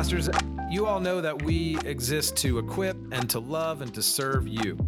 pastors. You all know that we exist to equip and to love and to serve you.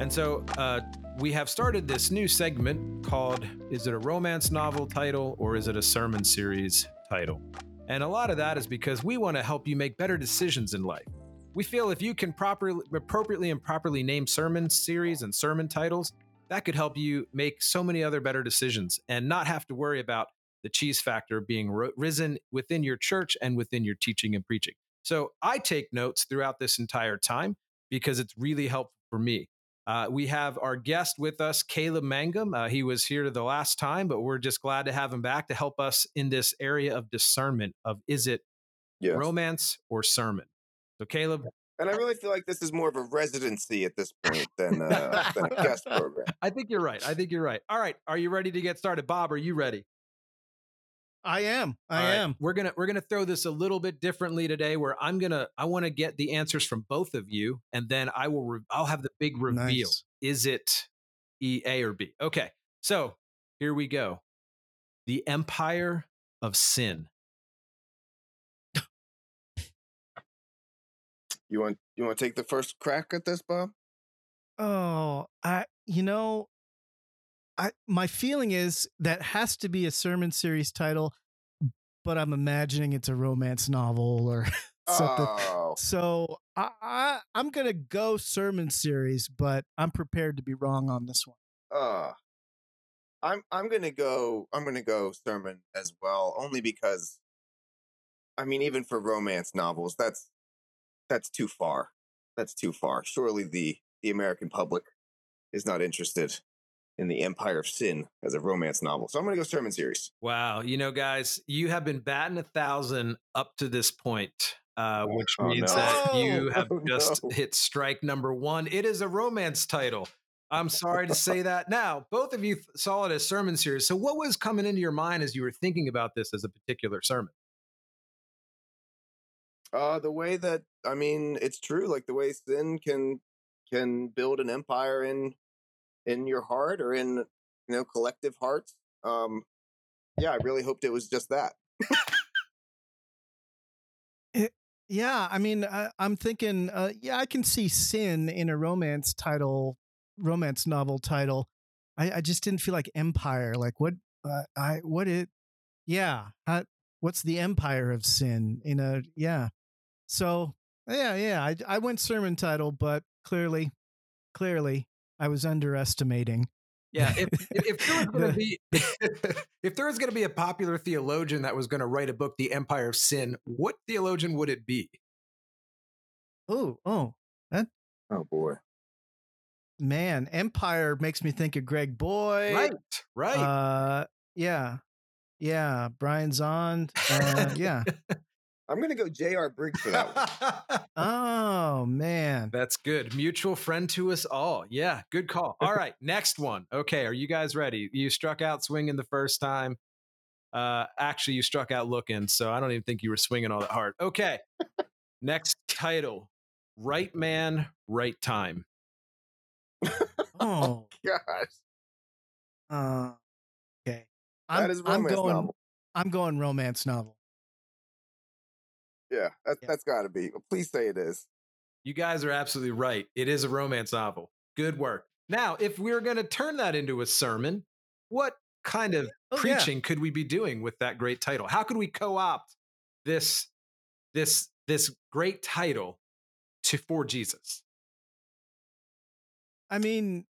And so uh, we have started this new segment called Is it a romance novel title or is it a sermon series title? And a lot of that is because we want to help you make better decisions in life. We feel if you can properly, appropriately and properly name sermon series and sermon titles, that could help you make so many other better decisions and not have to worry about the cheese factor being ro- risen within your church and within your teaching and preaching. So I take notes throughout this entire time because it's really helpful for me. Uh, we have our guest with us, Caleb Mangum. Uh, he was here the last time, but we're just glad to have him back to help us in this area of discernment of is it Yes. romance or sermon. So Caleb, And I really feel like this is more of a residency at this point than, uh, than a guest program. I think you're right. I think you're right. All right, are you ready to get started, Bob? Are you ready? I am. I All right, am. We're gonna we're gonna throw this a little bit differently today, where I'm gonna I want to get the answers from both of you, and then I will re- I'll have the big reveal. Nice. Is it E A or B? Okay, so here we go. The Empire of Sin. You want you want to take the first crack at this, Bob? Oh, I you know, I my feeling is that has to be a sermon series title, but I'm imagining it's a romance novel or something. Oh, So I, I I'm gonna go sermon series, but I'm prepared to be wrong on this one. uh, I'm I'm gonna go. I'm gonna go sermon as well, only because, I mean, even for romance novels, that's that's too far. That's too far. Surely the the American public is not interested in the Empire of Sin as a romance novel. So I'm gonna go sermon series. Wow, you know, guys, you have been batting a thousand up to this point, uh, which Oh, means no. that you have Oh, just no. hit strike number one. It is a romance title. I'm sorry to say that. Now, both of you th- saw it as sermon series. So, what was coming into your mind as you were thinking about this as a particular sermon? Uh, the way that I mean, it's true. Like the way sin can can build an empire in in your heart or in you know collective hearts. Um, yeah, I really hoped it was just that. Yeah, I mean, I, I'm thinking, uh, yeah, I can see sin in a romance title, romance novel title. I, I just didn't feel like empire. Like what? Uh, I what it? Yeah, how, what's the empire of sin in a? Yeah, so yeah, yeah. I I went sermon title, but clearly, clearly, I was underestimating. Yeah, if, if there was going to be if there was going to be a popular theologian that was going to write a book, The Empire of Sin, what theologian would it be? Oh, oh, Oh boy. man, empire makes me think of Greg Boyd. Right, right. Uh, yeah, yeah. Brian Zahnd. Uh, yeah. I'm gonna go J.R. Briggs for that one. Oh man. That's good. Mutual friend to us all. Yeah, good call. All right, next one. Okay, are you guys ready? You struck out swinging the first time. Uh, actually, you struck out looking, so I don't even think you were swinging all that hard. Okay, next title: Right Man, Right Time. Oh. Gosh, Uh, okay. I'm, that is I'm going. novel. I'm going romance novel. Yeah, that's Yeah. that's got to be. Please say it is. You guys are absolutely right. It is a romance novel. Good work. Now, if we're going to turn that into a sermon, what kind of Oh, yeah. preaching could we be doing with that great title? How could we co-opt this this this great title to for Jesus? I mean,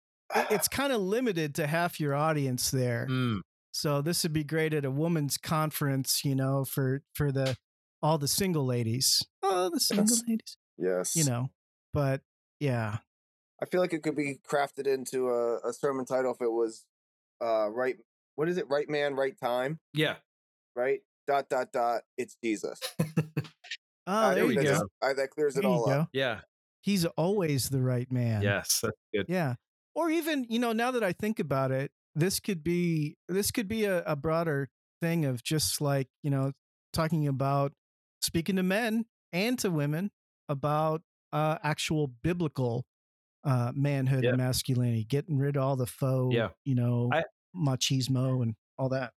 it's kind of limited to half your audience there. Mm, So this would be great at a woman's conference, you know, for for the all the single ladies. Oh, the single Yes. ladies. Yes. You know. But yeah. I feel like it could be crafted into a, a sermon title if it was uh right. What is it? Right man, right time. yeah. Right. Dot dot dot. It's Jesus. Oh, I there think you that go. just- I, that clears it There you all go. up. Yeah. He's always the right man. Yes. That's good. Yeah. Or even, you know, now that I think about it, this could be this could be a, a broader thing of just like, you know, talking about speaking to men and to women about uh actual biblical uh manhood Yeah. and masculinity, getting rid of all the faux, Yeah. you know, I- machismo and all that.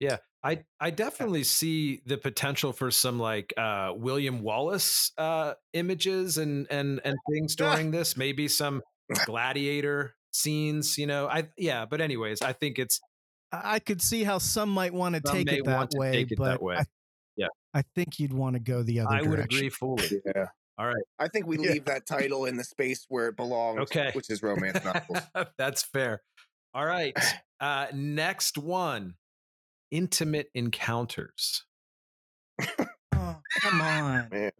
Yeah, I I definitely see the potential for some like uh William Wallace uh images and and and things during this. Maybe some gladiator scenes, you know. I yeah, but anyways, I think it's I could see how some might want to take it that way, it but that way. I, Yeah. I think you'd want to go the other way. I would agree fully. Yeah. All right. I think we Yeah. leave that title in the space where it belongs, Okay. which is romance novels. That's fair. All right. Uh next one. Intimate encounters. Oh, come on. Man.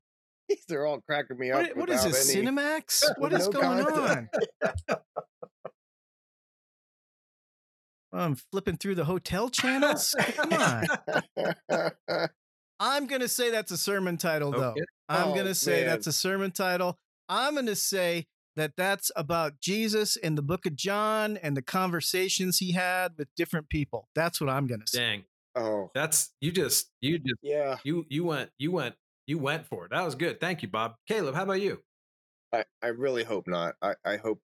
These are all cracking me up. What, what is this, any- Cinemax? What is no going on? I'm flipping through the hotel channels. Come on. I'm going to say that's a sermon title, though. Okay. I'm Oh, going to say man. that's a sermon title. I'm going to say that that's about Jesus in the book of John and the conversations he had with different people. That's what I'm going to say. Dang. oh, That's you just you just yeah. you you went you went you went for it. That was good. Thank you, Bob. Caleb, how about you? I, I really hope not. I, I hope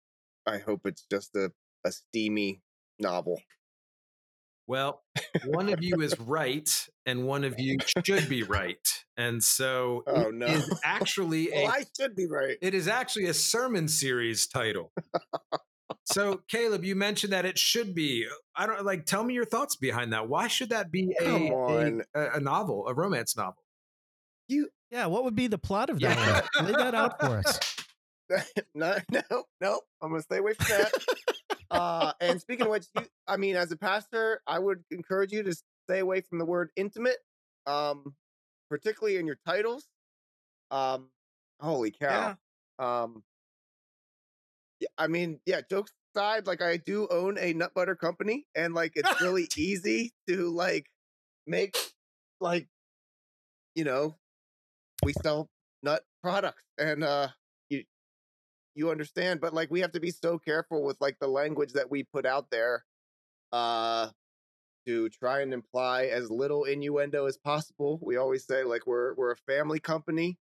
I hope it's just a, a steamy novel. Well, one of you is right, and one of you should be right, and so Oh, no. is actually a Well, I should be right. it is actually a sermon series title. so, Caleb, you mentioned that it should be. I don't like. Tell me your thoughts behind that. Why should that be a a, on. a, a novel, a romance novel? You Yeah, what would be the plot of that one? Lay that out for us. no, no, no. I'm gonna stay away from that. Uh, and speaking of which, you, I mean, as a pastor, I would encourage you to stay away from the word intimate, um, particularly in your titles. Um, holy cow. Um, yeah, I mean, yeah. Jokes aside, like I do own a nut butter company, and like it's really easy to like make like you know we sell nut products, and uh, you understand, but like we have to be so careful with like the language that we put out there, uh, to try and imply as little innuendo as possible. We always say like we're we're a family company.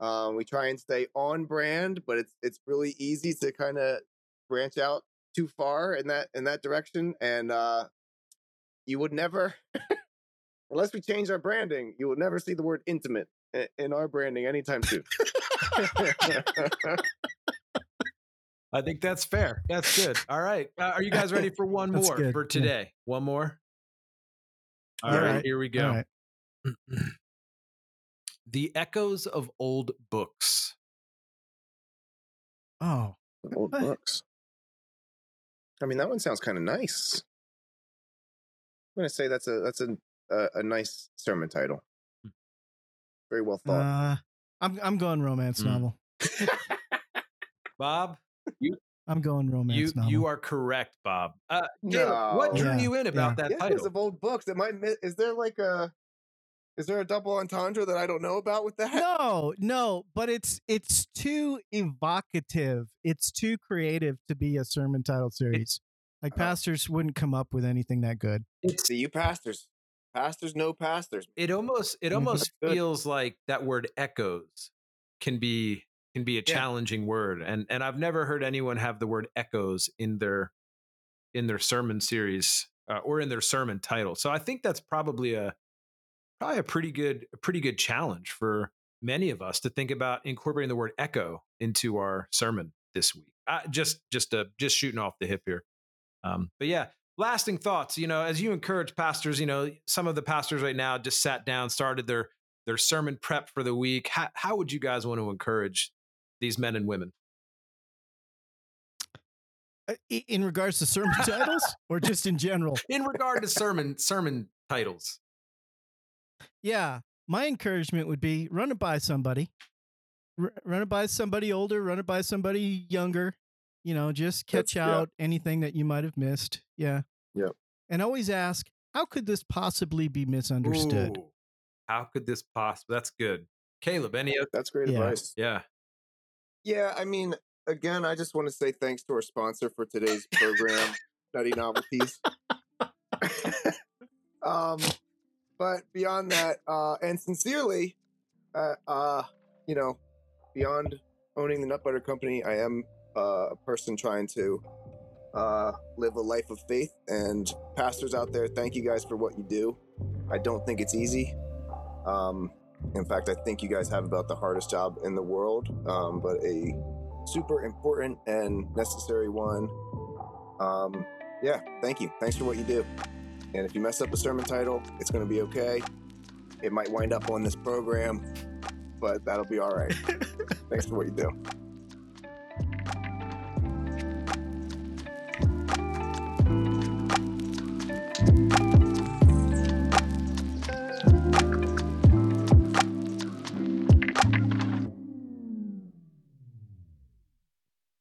Um, we try and stay on brand, but it's it's really easy to kind of branch out too far in that in that direction. And uh, you would never, unless we change our branding, you will never see the word intimate in our branding anytime soon. I think that's fair. That's good. All right. Uh, are you guys ready for one more good, for yeah. today? One more. All Yeah. right, Alright. Here we go. right. the echoes of old books. Oh, Old What? books. I mean, that one sounds kind of nice. I'm gonna say that's a that's a a, a nice sermon title. Very well thought. uh, I'm I'm going romance Mm. novel. Bob, I'm going romance you novel. you are correct, Bob. Uh, Caleb, what drew Yeah, you in about that yeah, title? of old books. Am I? Is there like a? Is there a double entendre that I don't know about with that? no, no, but it's it's too evocative. It's too creative to be a sermon title series. Like Uh, pastors wouldn't come up with anything that good. See you, pastors. Pastors no pastors. it almost it Mhm. almost feels like that word echoes can be can be a Yeah. challenging word and and I've never heard anyone have the word echoes in their in their sermon series uh, or in their sermon title. So I think that's probably a probably a pretty good a pretty good challenge for many of us to think about incorporating the word echo into our sermon this week. Uh, just just uh, just shooting off the hip here. Um, but yeah, lasting thoughts. You know, as you encourage pastors, you know, some of the pastors right now just sat down, started their their sermon prep for the week. How, how would you guys want to encourage these men and women? Uh, In regards to sermon titles, or just in general? in regard to sermon sermon titles. Yeah, my encouragement would be run it by somebody. R- run it by somebody older, run it by somebody younger. You know, just catch That's- yeah. out anything that you might have missed. Yeah. Yeah. And always ask, how could this possibly be misunderstood? Ooh, how could this possibly? That's good. Caleb, any other? That's great Yeah. advice. Yeah. Yeah, I mean, again, I just want to say thanks to our sponsor for today's program, Nutty Novelties. um, but beyond that, uh, and sincerely, uh, uh, you know, beyond owning the Nut Butter Company, I am uh, a person trying to uh, live a life of faith. And pastors out there, thank you guys for what you do. I don't think it's easy. Um, in fact, I think you guys have about the hardest job in the world, um, but a super important and necessary one. Um, yeah, thank you. Thanks for what you do. And if you mess up a sermon title, it's going to be okay. It might wind up on this program, but that'll be all right. Thanks for what you do.